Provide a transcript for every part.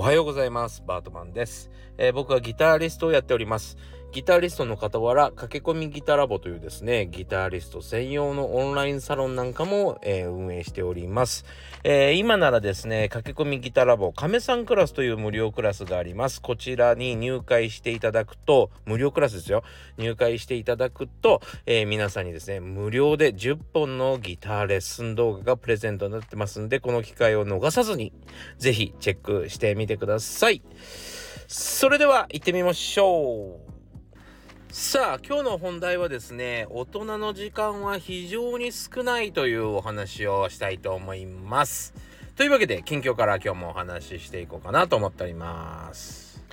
おはようございます。バートマンです、えー、僕はギタリストをやっております。ギタリストの傍ら、駆け込みギタラボというですね、ギタリスト専用のオンラインサロンなんかも、えー、運営しております。えー、今ならですね、駆け込みギタラボ、亀さんクラスという無料クラスがあります。こちらに入会していただくと、無料クラスですよ。入会していただくと、えー、皆さんにですね、無料で10本のギターレッスン動画がプレゼントになってますんで、この機会を逃さずに、ぜひチェックしてみてください。それでは行ってみましょう。さあ今日の本題はですね大人の時間は非常に少ないというお話をしたいと思います。というわけで近況から今日もお話ししていこうかなと思っております。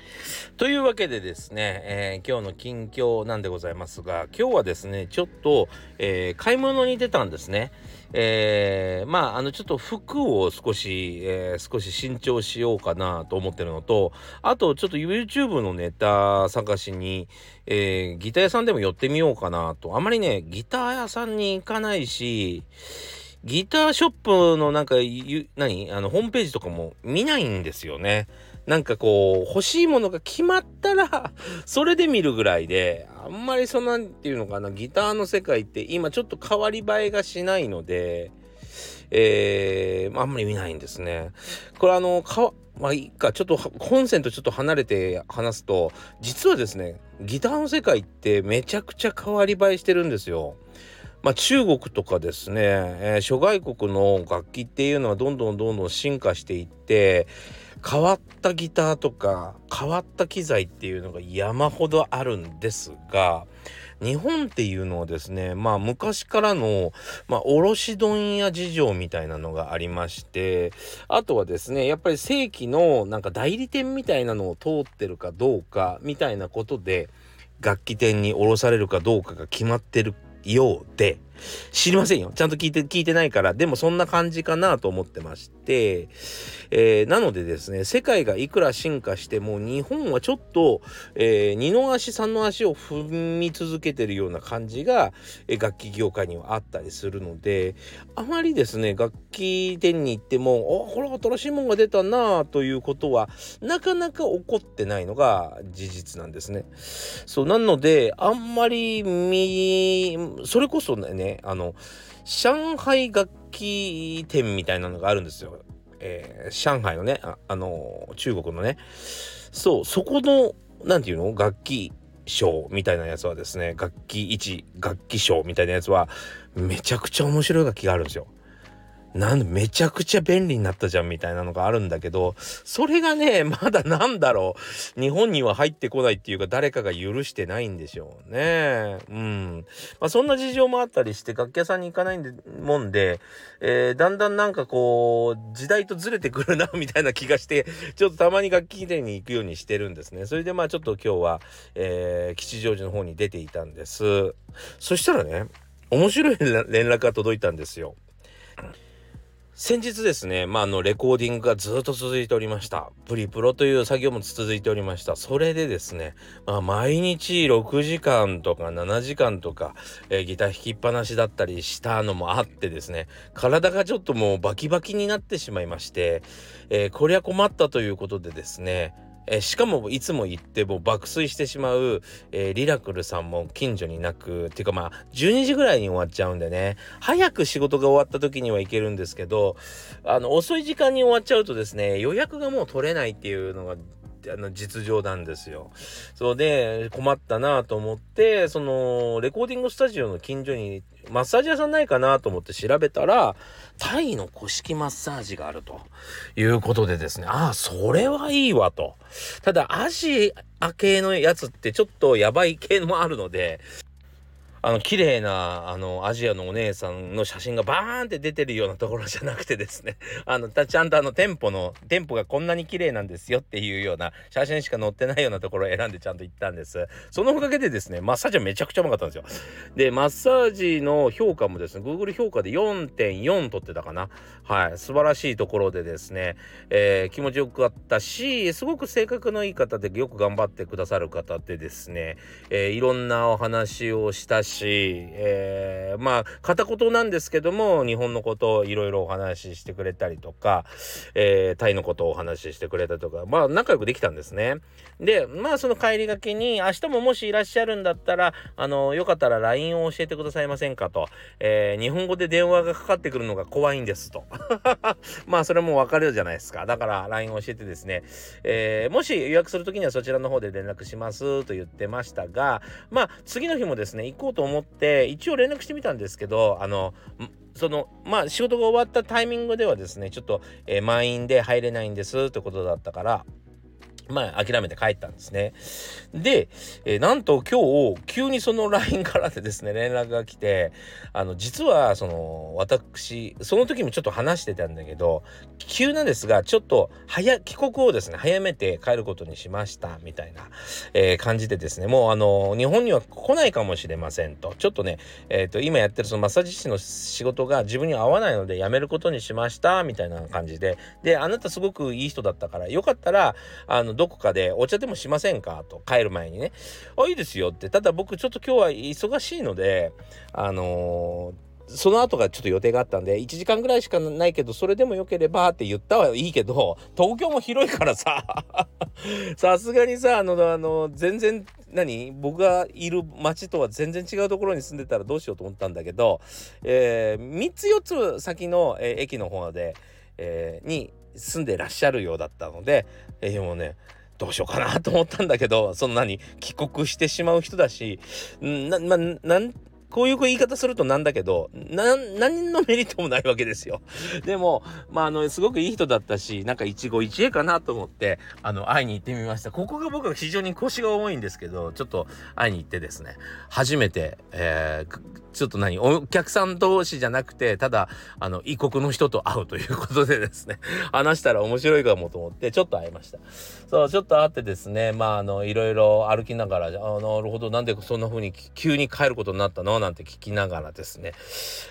というわけでですね、えー、今日の近況なんでございますが今日はですねちょっと、えー、買い物に出たんですね。えー、まあ、あの、ちょっと服を少し、えー、少し新調しようかなと思ってるのと、あと、ちょっと YouTube のネタ探しに、えー、ギター屋さんでも寄ってみようかなと。あまりね、ギター屋さんに行かないし、ギターショップのなんか、何？あの、ホームページとかも見ないんですよね。なんかこう、欲しいものが決まったら、それで見るぐらいで、あんまりその、なんていうのかな、ギターの世界って今ちょっと変わり映えがしないので、えー、あんまり見ないんですね。これあの、かまあいいか、ちょっと本線とちょっと離れて話すと、実はですね、ギターの世界ってめちゃくちゃ変わり映えしてるんですよ。まあ、中国とかですね、えー、諸外国の楽器っていうのはどんどんどんどん進化していって変わったギターとか変わった機材っていうのが山ほどあるんですが日本っていうのはですねまあ昔からの、まあ、卸問屋事情みたいなのがありましてあとはですねやっぱり正規のなんか代理店みたいなのを通ってるかどうかみたいなことで楽器店に卸されるかどうかが決まってるようで知りませんよ。ちゃんと聞いて、聞いてないから、でもそんな感じかなと思ってまして、えー、なのでですね、世界がいくら進化しても、日本はちょっと、えー、二の足三の足を踏み続けてるような感じが、えー、楽器業界にはあったりするので、あまりですね、楽器店に行っても、あ、これ新しいもんが出たなということは、なかなか起こってないのが事実なんですね。そう、なので、あんまり見、それこそね、ねあの上海楽器店みたいなのがあるんですよ。えー、上海のねあ、あの中国のねそうそこの何て言うの？楽器賞みたいなやつはですね楽器一楽器賞みたいなやつはめちゃくちゃ面白い楽器があるんですよ。なんめちゃくちゃ便利になったじゃんみたいなのがあるんだけど、それがね、まだなんだろう。日本には入ってこないっていうか、誰かが許してないんでしょうね。うん。まあ、そんな事情もあったりして、楽器屋さんに行かないんで、もんで、えー、だんだんなんかこう、時代とずれてくるな、みたいな気がして、ちょっとたまに楽器店に行くようにしてるんですね。それでまあちょっと今日は、えー、吉祥寺の方に出ていたんです。そしたらね、面白い連絡が届いたんですよ。先日ですね、まあ、あの、レコーディングがずっと続いておりました。プリプロという作業も続いておりました。それでですね、まあ、毎日6時間とか7時間とか、えー、ギター弾きっぱなしだったりしたのもあってですね、体がちょっともうバキバキになってしまいまして、えー、こりゃ困ったということでですね、えー、しかもいつも行ってもう爆睡してしまう、えー、リラクルさんも近所になくっていうかまあ12時ぐらいに終わっちゃうんでね早く仕事が終わった時には行けるんですけどあの遅い時間に終わっちゃうとですね予約がもう取れないっていうのがあの実情なんですよ。そうで困ったなと思ってそのレコーディングスタジオの近所にマッサージ屋さんないかなと思って調べたらタイの古式マッサージがあるということでですねああそれはいいわと。ただアジア系のやつってちょっとやばい系もあるのであの綺麗なあのアジアのお姉さんの写真がバーンって出てるようなところじゃなくてですね。あのちゃんとあの店舗の店舗がこんなに綺麗なんですよっていうような写真しか載ってないようなところを選んでちゃんと行ったんです。そのおかげでですねマッサージはめちゃくちゃうまかったんですよ。でマッサージの評価もですね Google 評価で4.4取ってたかな。はい素晴らしいところでですね、えー、気持ちよかったしすごく性格のいい方でよく頑張ってくださる方でですね、えー、いろんなお話をしたしし、えー、まあ片言なんですけども日本のことをいろいろお話ししてくれたりとか、えー、タイのことをお話ししてくれたとかまあ仲良くできたんですね。でまあその帰りがけに明日ももしいらっしゃるんだったらあのよかったら LINE を教えてくださいませんかと、えー、日本語で電話がかかってくるのが怖いんですと。まあそれも分かるじゃないですか。だから LINE を教えてですね、えー、もし予約する時にはそちらの方で連絡しますと言ってましたがまあ次の日もですね行こうとと思って一応連絡してみたんですけどあのそのまあ仕事が終わったタイミングではですねちょっと、えー、満員で入れないんですってことだったからまあ諦めて帰ったんですね。で、えー、なんと今日急にその LINE からでですね連絡が来てあの実はその私その時もちょっと話してたんだけど急なんですがちょっと早帰国をですね早めて帰ることにしましたみたいな、えー、感じでですねもうあの日本には来ないかもしれませんとちょっとね、えーと、今やってるそのマッサージ師の仕事が自分に合わないので辞めることにしましたみたいな感じでであなたすごくいい人だったからよかったらあのどこかでお茶でもしませんか？と帰る前にね。あいいですよって。ただ僕ちょっと今日は忙しいのであのーその後がちょっと予定があったんで1時間ぐらいしかないけどそれでもよければって言ったはいいけど東京も広いからさ。さすがにさあのあの全然何？僕がいる町とは全然違うところに住んでたらどうしようと思ったんだけど、えー、3つ4つ先の、えー、駅の方で、えー、に住んでらっしゃるようだったので、えー、もうねどうしようかなと思ったんだけどそんなに帰国してしまう人だしな、まなんこういう言い方するとなんだけど、な何のメリットもないわけですよ。でも、まあ、あの、すごくいい人だったし、なんか一期一会かなと思って、あの、会いに行ってみました。ここが僕は非常に腰が重いんですけど、ちょっと会いに行ってですね、初めて、えー、ちょっと何、お客さん同士じゃなくて、ただ、あの、異国の人と会うということでですね、話したら面白いかもと思って、ちょっと会いました。そう、ちょっと会ってですね、まあ、あの、いろいろ歩きながら、あなるほど、なんでそんな風に急に帰ることになったの？なんて聞きながらですね、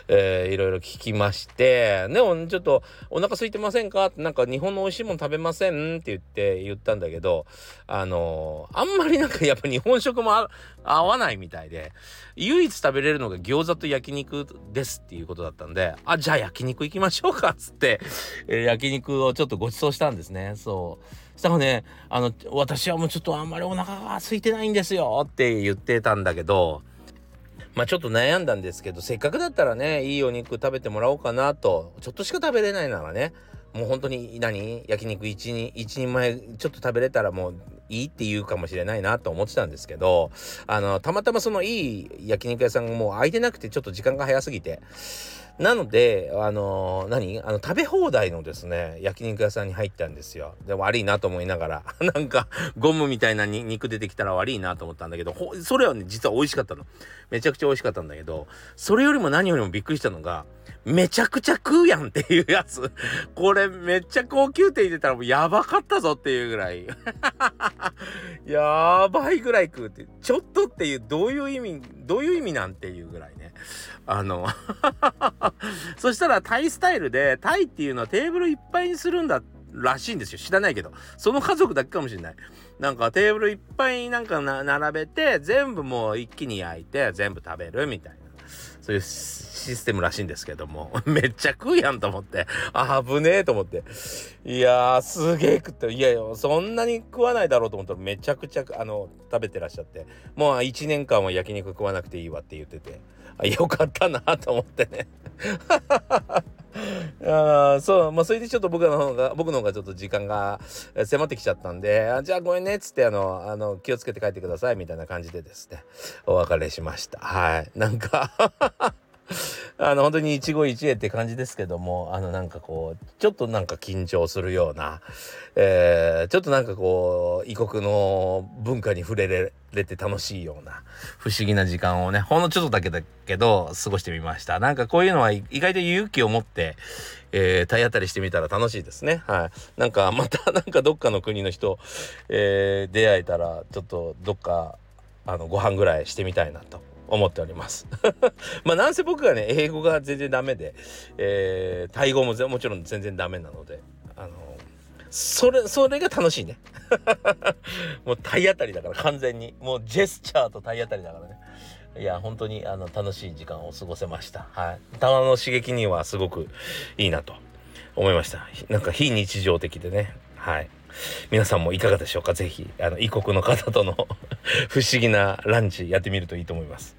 えー、いろいろ聞きまして、でもちょっとお腹空いてませんかってなんか日本の美味しいもの食べませんって言って言ったんだけど、あのー、あんまりなんかやっぱ日本食も合わないみたいで、唯一食べれるのが餃子と焼肉ですっていうことだったんで、あ、じゃあ焼肉行きましょうかっつって、えー、焼肉をちょっとご馳走したんですね。そう。したらね、あの、私はもうちょっとあんまりお腹が空いてないんですよって言ってたんだけど、まあちょっと悩んだんですけど、せっかくだったらね、いいお肉食べてもらおうかなと、ちょっとしか食べれないならね、もう本当に何？焼肉？1人、1人前ちょっと食べれたらもういいって言うかもしれないなと思ってたんですけど、あの、たまたまそのいい焼肉屋さんがもう空いてなくてちょっと時間が早すぎて、なので、あのー、何？あの、食べ放題のですね、焼肉屋さんに入ったんですよ。で、悪いなと思いながら、なんか、ゴムみたいな肉出てきたら悪いなと思ったんだけど、それはね、実は美味しかったの。めちゃくちゃ美味しかったんだけど、それよりも何よりもびっくりしたのが、めちゃくちゃ食うやんっていうやつ。これめっちゃ高級店入れたらもうやばかったぞっていうぐらい。やばいぐらい食うって。ちょっとっていう、どういう意味、どういう意味なんていうぐらいね。あの そしたらタイスタイルで、タイっていうのはテーブルいっぱいにするんだらしいんですよ。知らないけど。その家族だけかもしれない。なんかテーブルいっぱいになんか並べて、全部もう一気に焼いて、全部食べるみたいな。そういうシステムらしいんですけども、めっちゃ食うやんと思って、あぶねえと思って、いやー、すげえ食って、いやいや、そんなに食わないだろうと思ったらめちゃくちゃ、あの、食べてらっしゃって、もう1年間は焼肉食わなくていいわって言ってて、あよかったなと思ってね。あそう、まあ、それでちょっと僕の方が、僕の方がちょっと時間が迫ってきちゃったんで、あじゃあごめんねっつって、あの、あの、気をつけて帰ってくださいみたいな感じでですね、お別れしました。はい。なんか あの、本当に一期一会って感じですけども、あの、なんかこう、ちょっとなんか緊張するような、えー、ちょっとなんかこう、異国の文化に触れれて楽しいような、不思議な時間をね、ほんのちょっとだけだけど、過ごしてみました。なんかこういうのは意外と勇気を持って、えー、体当たりしてみたら楽しいですね。はい。なんか、また なんかどっかの国の人、えー、出会えたら、ちょっとどっか、あの、ご飯ぐらいしてみたいなと思っております まあなんせ僕がね英語が全然ダメで、えー、タイ語ももちろん全然ダメなのであのそれそれが楽しいね もう体当たりだから完全にもうジェスチャーと体当たりだからねいや、本当にあの楽しい時間を過ごせました。はい。頭の刺激にはすごくいいなと思いました。なんか非日常的でね。はい。皆さんもいかがでしょうか？ぜひ、あの、異国の方との 不思議なランチやってみるといいと思います。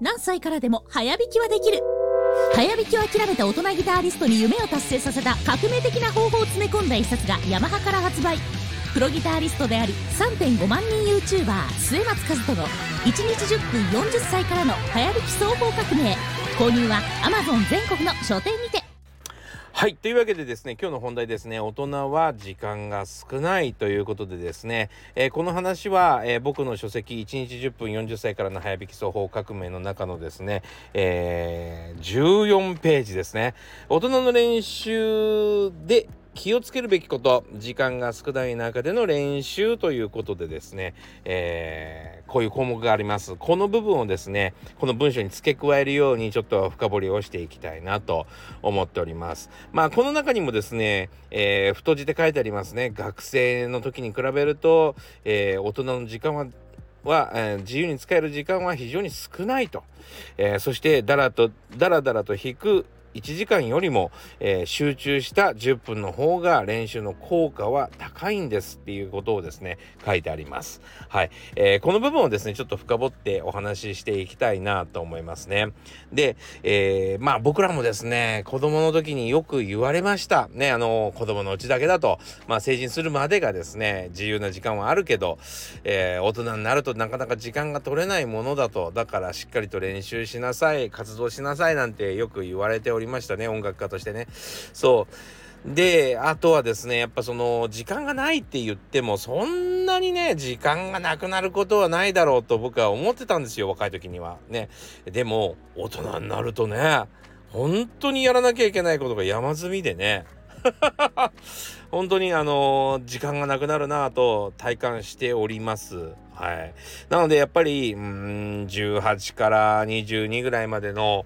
何歳からでも早弾きはできる。早弾きを諦めた大人ギタリストに夢を達成させた革命的な方法を詰め込んだ一冊がヤマハから発売。プロギタリストであり3.5万人 YouTuber 末松和人の1日10分40歳からの早弾き双方革命。購入は Amazon 全国の書店にて。はい。というわけでですね、今日の本題ですね、大人は時間が少ないということでですね、えー、この話は、えー、僕の書籍、1日10分40歳からの早引き双方革命の中のですね、えー、14ページですね、大人の練習で気をつけるべきこと時間が少ない中での練習ということでですね、えー、こういう項目があります。この部分をですねこの文章に付け加えるようにちょっと深掘りをしていきたいなと思っております。まあこの中にもですね、えー、太字で書いてありますね。学生の時に比べると、えー、大人の時間はは、えー、自由に使える時間は非常に少ないと、えー、そしてだらとだらだらと引く1時間よりも、えー、集中した10分の方が練習の効果は高いんですっていうことをですね書いてあります。はい、えー、この部分をですねちょっと深掘ってお話ししていきたいなと思いますね。で、えー、まあ僕らもですね子供の時によく言われました。ねあの子供のうちだけだと。まあ成人するまでがですね自由な時間はあるけど、えー、大人になるとなかなか時間が取れないものだと。だからしっかりと練習しなさい活動しなさいなんてよく言われております。りましたね音楽家としてね。そう。であとはですねやっぱその時間がないって言ってもそんなにね時間がなくなることはないだろうと僕は思ってたんですよ若い時には。ね。でも大人になるとね本当にやらなきゃいけないことが山積みでね。本当にあの時間がなくなるなぁと体感しております。はい。なので、やっぱり、うん、18から22ぐらいまでの、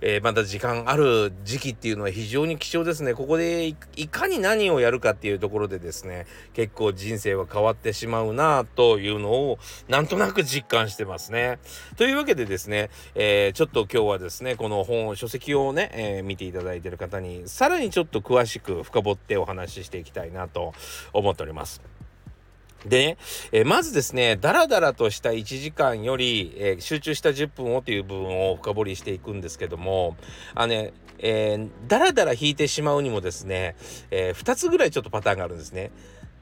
えー、まだ時間ある時期っていうのは非常に貴重ですね。ここでいかに何をやるかっていうところでですね、結構人生は変わってしまうなというのを、なんとなく実感してますね。というわけでですね、えー、ちょっと今日はですね、この本、書籍をね、えー、見ていただいている方に、さらにちょっと詳しく深掘ってお話ししていきたいなと思っております。でね、えー、まずですね、ダラダラとした1時間より、えー、集中した10分をという部分を深掘りしていくんですけども、あのね、えー、ダラダラ引いてしまうにもですね、えー、2つぐらいちょっとパターンがあるんですね。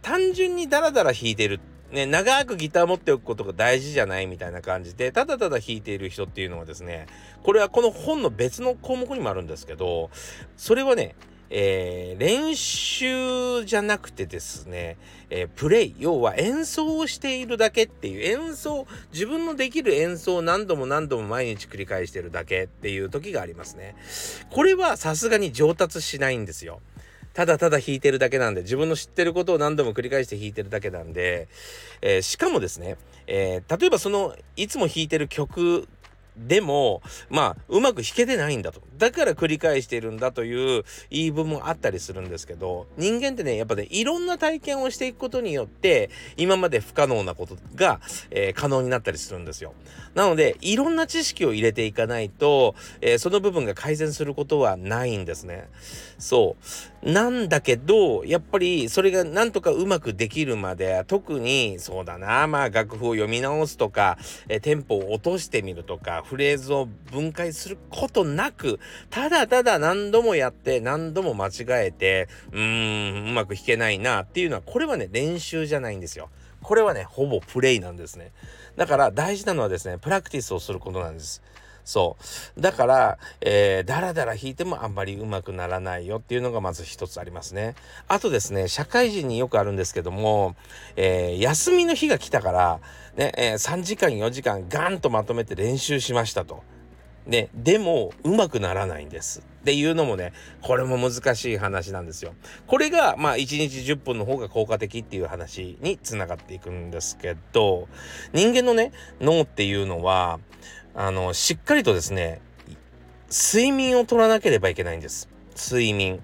単純にダラダラ弾いてる。ね、長くギター持っておくことが大事じゃないみたいな感じで、ただただ弾いている人っていうのはですね、これはこの本の別の項目にもあるんですけど、それはね、えー、練習じゃなくてですね、えー、プレイ、要は演奏をしているだけっていう演奏、自分のできる演奏を何度も何度も毎日繰り返してるだけっていう時がありますね。これはさすがに上達しないんですよ。ただただ弾いてるだけなんで、自分の知ってることを何度も繰り返して弾いてるだけなんで、えー、しかもですね、えー、例えばその、いつも弾いてる曲でも、まあ、うまく弾けてないんだと。だから繰り返してるんだという言い分もあったりするんですけど、人間ってね、やっぱね、いろんな体験をしていくことによって、今まで不可能なことが、えー、可能になったりするんですよ。なので、いろんな知識を入れていかないと、えー、その部分が改善することはないんですね。そう。なんだけど、やっぱりそれがなんとかうまくできるまで、特に、そうだな、まあ楽譜を読み直すとか、えー、テンポを落としてみるとか、フレーズを分解することなく、ただただ何度もやって何度も間違えて、うーん、うまく弾けないなっていうのは、これはね、練習じゃないんですよ。これはね、ほぼプレイなんですね。だから大事なのはですね、プラクティスをすることなんです。そう。だから、えー、だらだら弾いてもあんまり上手くならないよっていうのがまず一つありますね。あとですね、社会人によくあるんですけども、えー、休みの日が来たから、ね、えー、3時間4時間ガンとまとめて練習しましたと。ね、でも上手くならないんですっていうのもねこれも難しい話なんですよ。これがまあ1日10分の方が効果的っていう話につながっていくんですけど人間のね脳っていうのはあのしっかりとですね睡眠を取らなければいけないんです。睡眠。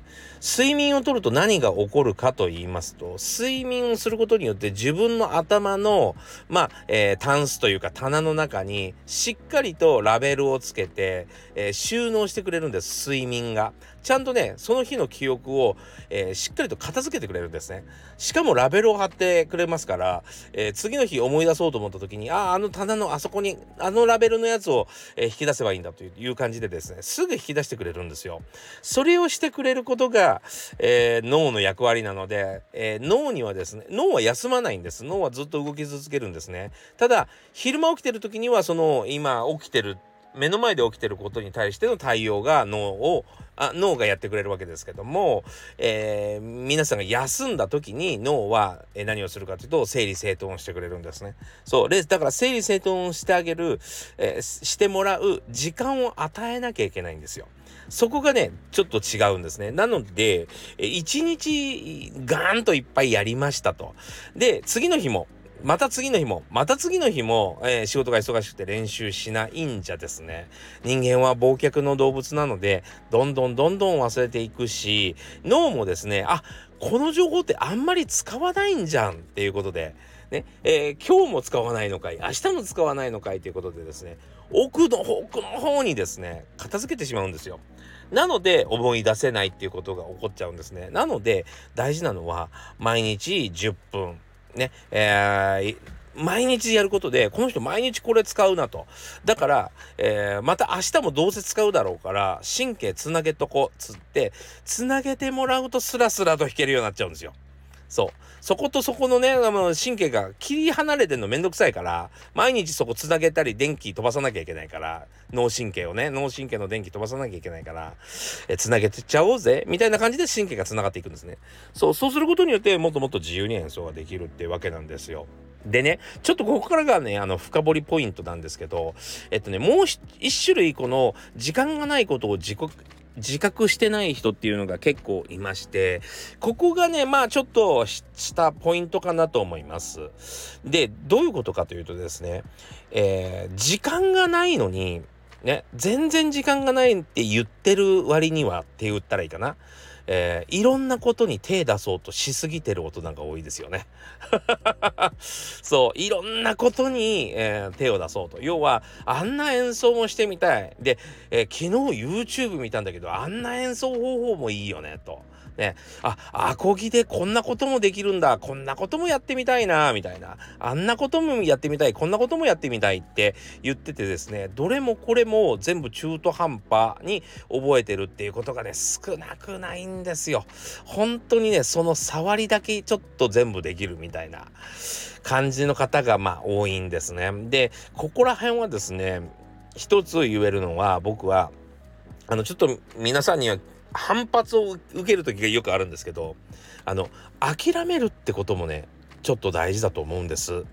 睡眠をとると何が起こるかと言いますと、睡眠をすることによって自分の頭の、まあ、えー、タンスというか棚の中にしっかりとラベルをつけて、えー、収納してくれるんです、睡眠が。ちゃんとね、その日の記憶を、えー、しっかりと片付けてくれるんですね。しかもラベルを貼ってくれますから、えー、次の日思い出そうと思った時に、ああ、あの棚のあそこに、あのラベルのやつを、えー、引き出せばいいんだという感じでですね、すぐ引き出してくれるんですよ。それをしてくれることが、え脳の役割なので、え脳にはですね、脳は休まないんです。脳はずっと動き続けるんですね。ただ、昼間起きてる時には、その、今起きてる、目の前で起きてることに対しての対応が脳をあ脳がやってくれるわけですけども、えー、皆さんが休んだ時に脳は何をするかというと整理整頓してくれるんですね。そうだから整理整頓してあげる、えー、してもらう時間を与えなきゃいけないんですよ。そこがね、ちょっと違うんですね。なので、一日ガーンといっぱいやりましたと。で、次の日も、また次の日も、また次の日も、えー、仕事が忙しくて練習しないんじゃですね。人間は忘却の動物なので、どんどんどんどん忘れていくし、脳もですね、あ、この情報ってあんまり使わないんじゃんっていうことで、ね、えー、今日も使わないのかい、明日も使わないのかいということでですね、奥の奥の方にですね、片付けてしまうんですよ。なので思い出せないっていうことが起こっちゃうんですね。なので大事なのは毎日10分ね、えー、毎日やることで、この人毎日これ使うなと。だから、えー、また明日もどうせ使うだろうから、神経つなげとこ、つって、つなげてもらうとスラスラと弾けるようになっちゃうんですよ。そう。そことそこのね、あの神経が切り離れてんのめんどくさいから、毎日そこつなげたり電気飛ばさなきゃいけないから、脳神経をね、脳神経の電気飛ばさなきゃいけないから、えつなげてっちゃおうぜ、みたいな感じで神経がつながっていくんですね。そう、そうすることによって、もっともっと自由に演奏ができるっていうわけなんですよ。でね、ちょっとここからがね、あの、深掘りポイントなんですけど、えっとね、もう一種類この、時間がないことを自己、自覚してない人っていうのが結構いまして、ここがね、まあちょっとしたポイントかなと思います。で、どういうことかというとですね、えー、時間がないのに、ね、全然時間がないって言ってる割にはって言ったらいいかな。えー、いろんなことに手出そうとしすぎてる大人が多いですよね。そう、いろんなことに、えー、手を出そうと。要は、あんな演奏もしてみたい。で、えー、昨日 YouTube 見たんだけど、あんな演奏方法もいいよね、と。ね、あ、アコギでこんなこともできるんだ、こんなこともやってみたいな、みたいな。あんなこともやってみたい、こんなこともやってみたいって言っててですね、どれもこれも全部中途半端に覚えてるっていうことがね、少なくないんですよ。本当にね、その触りだけちょっと全部できるみたいな感じの方がまあ多いんですね。で、ここら辺はですね、一つ言えるのは僕はあのちょっと皆さんには反発を受ける時がよくあるんですけどあの諦めるってこともねちょっと大事だと思うんです。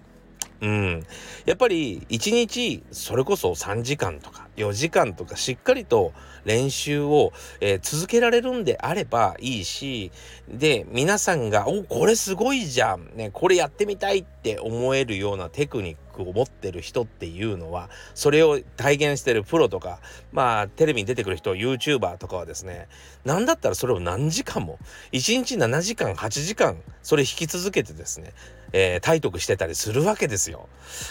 うん、やっぱり一日それこそ3時間とか4時間とかしっかりと練習を、えー、続けられるんであればいいしで皆さんが「おこれすごいじゃん、ね、これやってみたい」って思えるようなテクニックを持ってる人っていうのはそれを体現してるプロとかまあテレビに出てくる人 YouTuber とかはですね何だったらそれを何時間も1日7時間8時間それ弾き続けてですね、えー、体得してたりするわけですよ。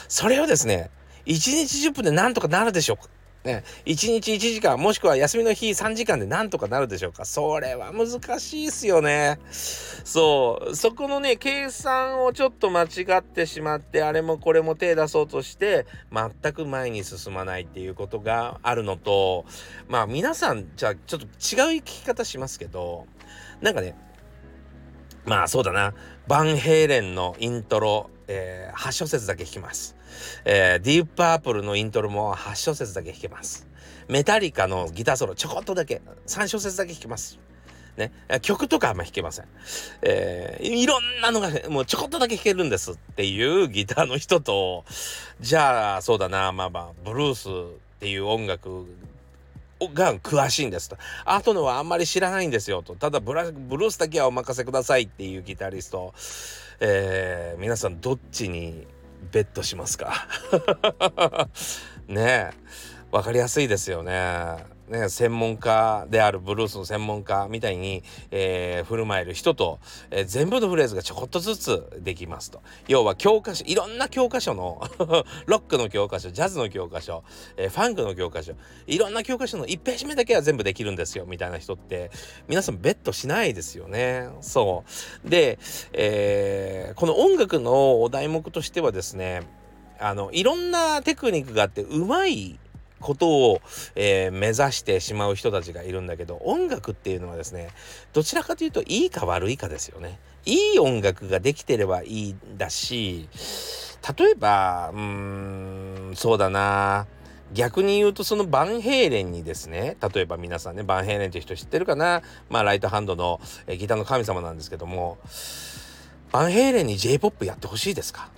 それをですね1日10分でなんとかなるでしょうか。ね、1日1時間もしくは休みの日3時間でなんとかなるでしょうか。それは難しいっすよね。そう。そこのね計算をちょっと間違ってしまってあれもこれも手出そうとして全く前に進まないっていうことがあるのとまあ皆さんじゃあちょっと違う聞き方しますけどなんかねまあそうだなバンヘイレンのイントロ、えー、8小節だけ弾きます。えー、ディープパープルのイントロも8小節だけ弾けます。メタリカのギターソロちょこっとだけ3小節だけ弾けます。ね、曲とかあんま弾けません。えー、いろんなのがもうちょこっとだけ弾けるんですっていうギターの人と、じゃあそうだな、まあまあ、ブルースっていう音楽が詳しいんですと。あとのはあんまり知らないんですよと。ただブラブルースだけはお任せくださいっていうギタリスト。えー、皆さんどっちにベットしますか？ねえ。わかりやすいですよね。ね、専門家であるブルースの専門家みたいに、えー、振る舞える人と、えー、全部のフレーズがちょこっとずつできますと。要は教科書、いろんな教科書の ロックの教科書、ジャズの教科書、えー、ファンクの教科書、いろんな教科書の1ページ目だけは全部できるんですよ、みたいな人って、皆さんベットしないですよね。そう。で、えー、この音楽のお題目としてはですね、あの、いろんなテクニックがあって、うまいことを、えー、目指してしまう人たちがいるんだけど音楽っていうのはですねどちらかというといいか悪いかですよね。いい音楽ができてればいいんだし例えばうーんそうだな。逆に言うとそのバンヘイレンにですね例えば皆さんねバンヘイレンって人知ってるかな。まあライトハンドの、えギターの神様なんですけどもバンヘイレンに J-POP やってほしいですか？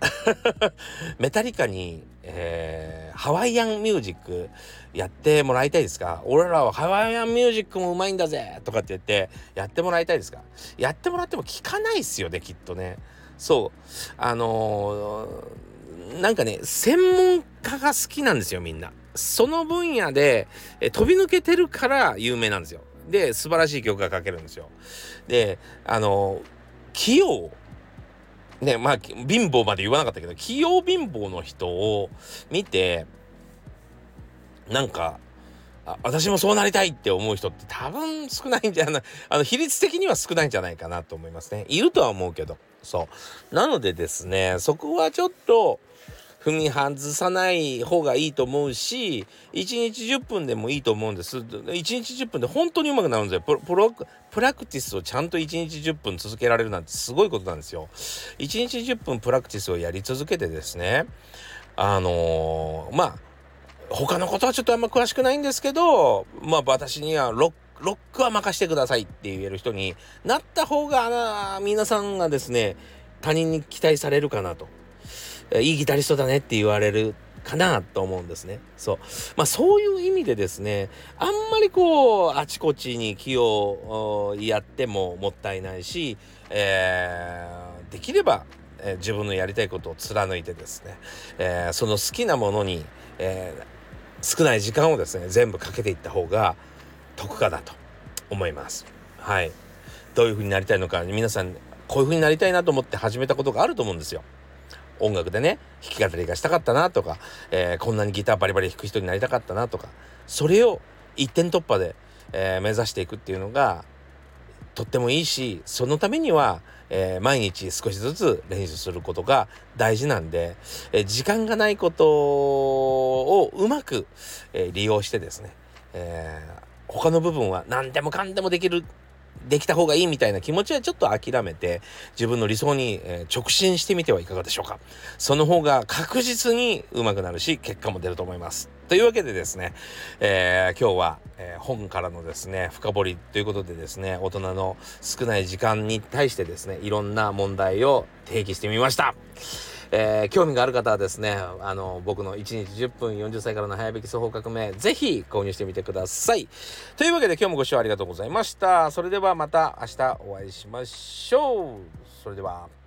メタリカに、えー、ハワイアンミュージックやってもらいたいですか？俺らはハワイアンミュージックもうまいんだぜ！とかって言ってやってもらいたいですか？やってもらっても聞かないっすよねきっとね。そう。あのー、なんかね専門家が好きなんですよみんな。その分野でえ飛び抜けてるから有名なんですよ。で素晴らしい曲が書けるんですよ。であのー、器用。ねまあ貧乏まで言わなかったけど器用貧乏の人を見てなんかあ私もそうなりたいって思う人って多分少ないんじゃない あの比率的には少ないんじゃないかなと思いますね。いるとは思うけど。そう。なのでですねそこはちょっと踏み外さない方がいいと思うし1日10分でもいいと思うんです。1日10分で本当にうまくなるんですよ。プロプラクティスをちゃんと1日10分続けられるなんてすごいことなんですよ。1日10分プラクティスをやり続けてですねあのー、まあ他のことはちょっとあんま詳しくないんですけどまあ私にはロックロックは任してくださいって言える人になった方が皆さんがですね他人に期待されるかなと。いいギタリストだねって言われるかなと思うんですね。そう。まあそういう意味でですね、あんまりこう、あちこちに気をやってももったいないし、えー、できれば、えー、自分のやりたいことを貫いてですね、えー、その好きなものに、え少ない時間をですね、全部かけていった方が得かだと思います。はい。どういう風になりたいのか、皆さん、こういう風になりたいなと思って始めたことがあると思うんですよ。音楽でね弾き語りがしたかったなとか、えー、こんなにギターバリバリ弾く人になりたかったなとかそれを一点突破で、えー、目指していくっていうのがとってもいいしそのためには、えー、毎日少しずつ練習することが大事なんで、え時間がないことをうまく、え利用してですね、え他の部分は何でもかんでもできるできた方がいいみたいな気持ちはちょっと諦めて自分の理想に、直進してみてはいかがでしょうか。その方が確実に上手くなるし結果も出ると思います。というわけでですね、えー、今日は、え、本からのですね深掘りということでですね大人の少ない時間に対してですねいろんな問題を提起してみました。えー、興味がある方はですね、あの、僕の1日10分40歳からの早引き双方革命、ぜひ購入してみてください。というわけで今日もご視聴ありがとうございました。それではまた明日お会いしましょう。それでは。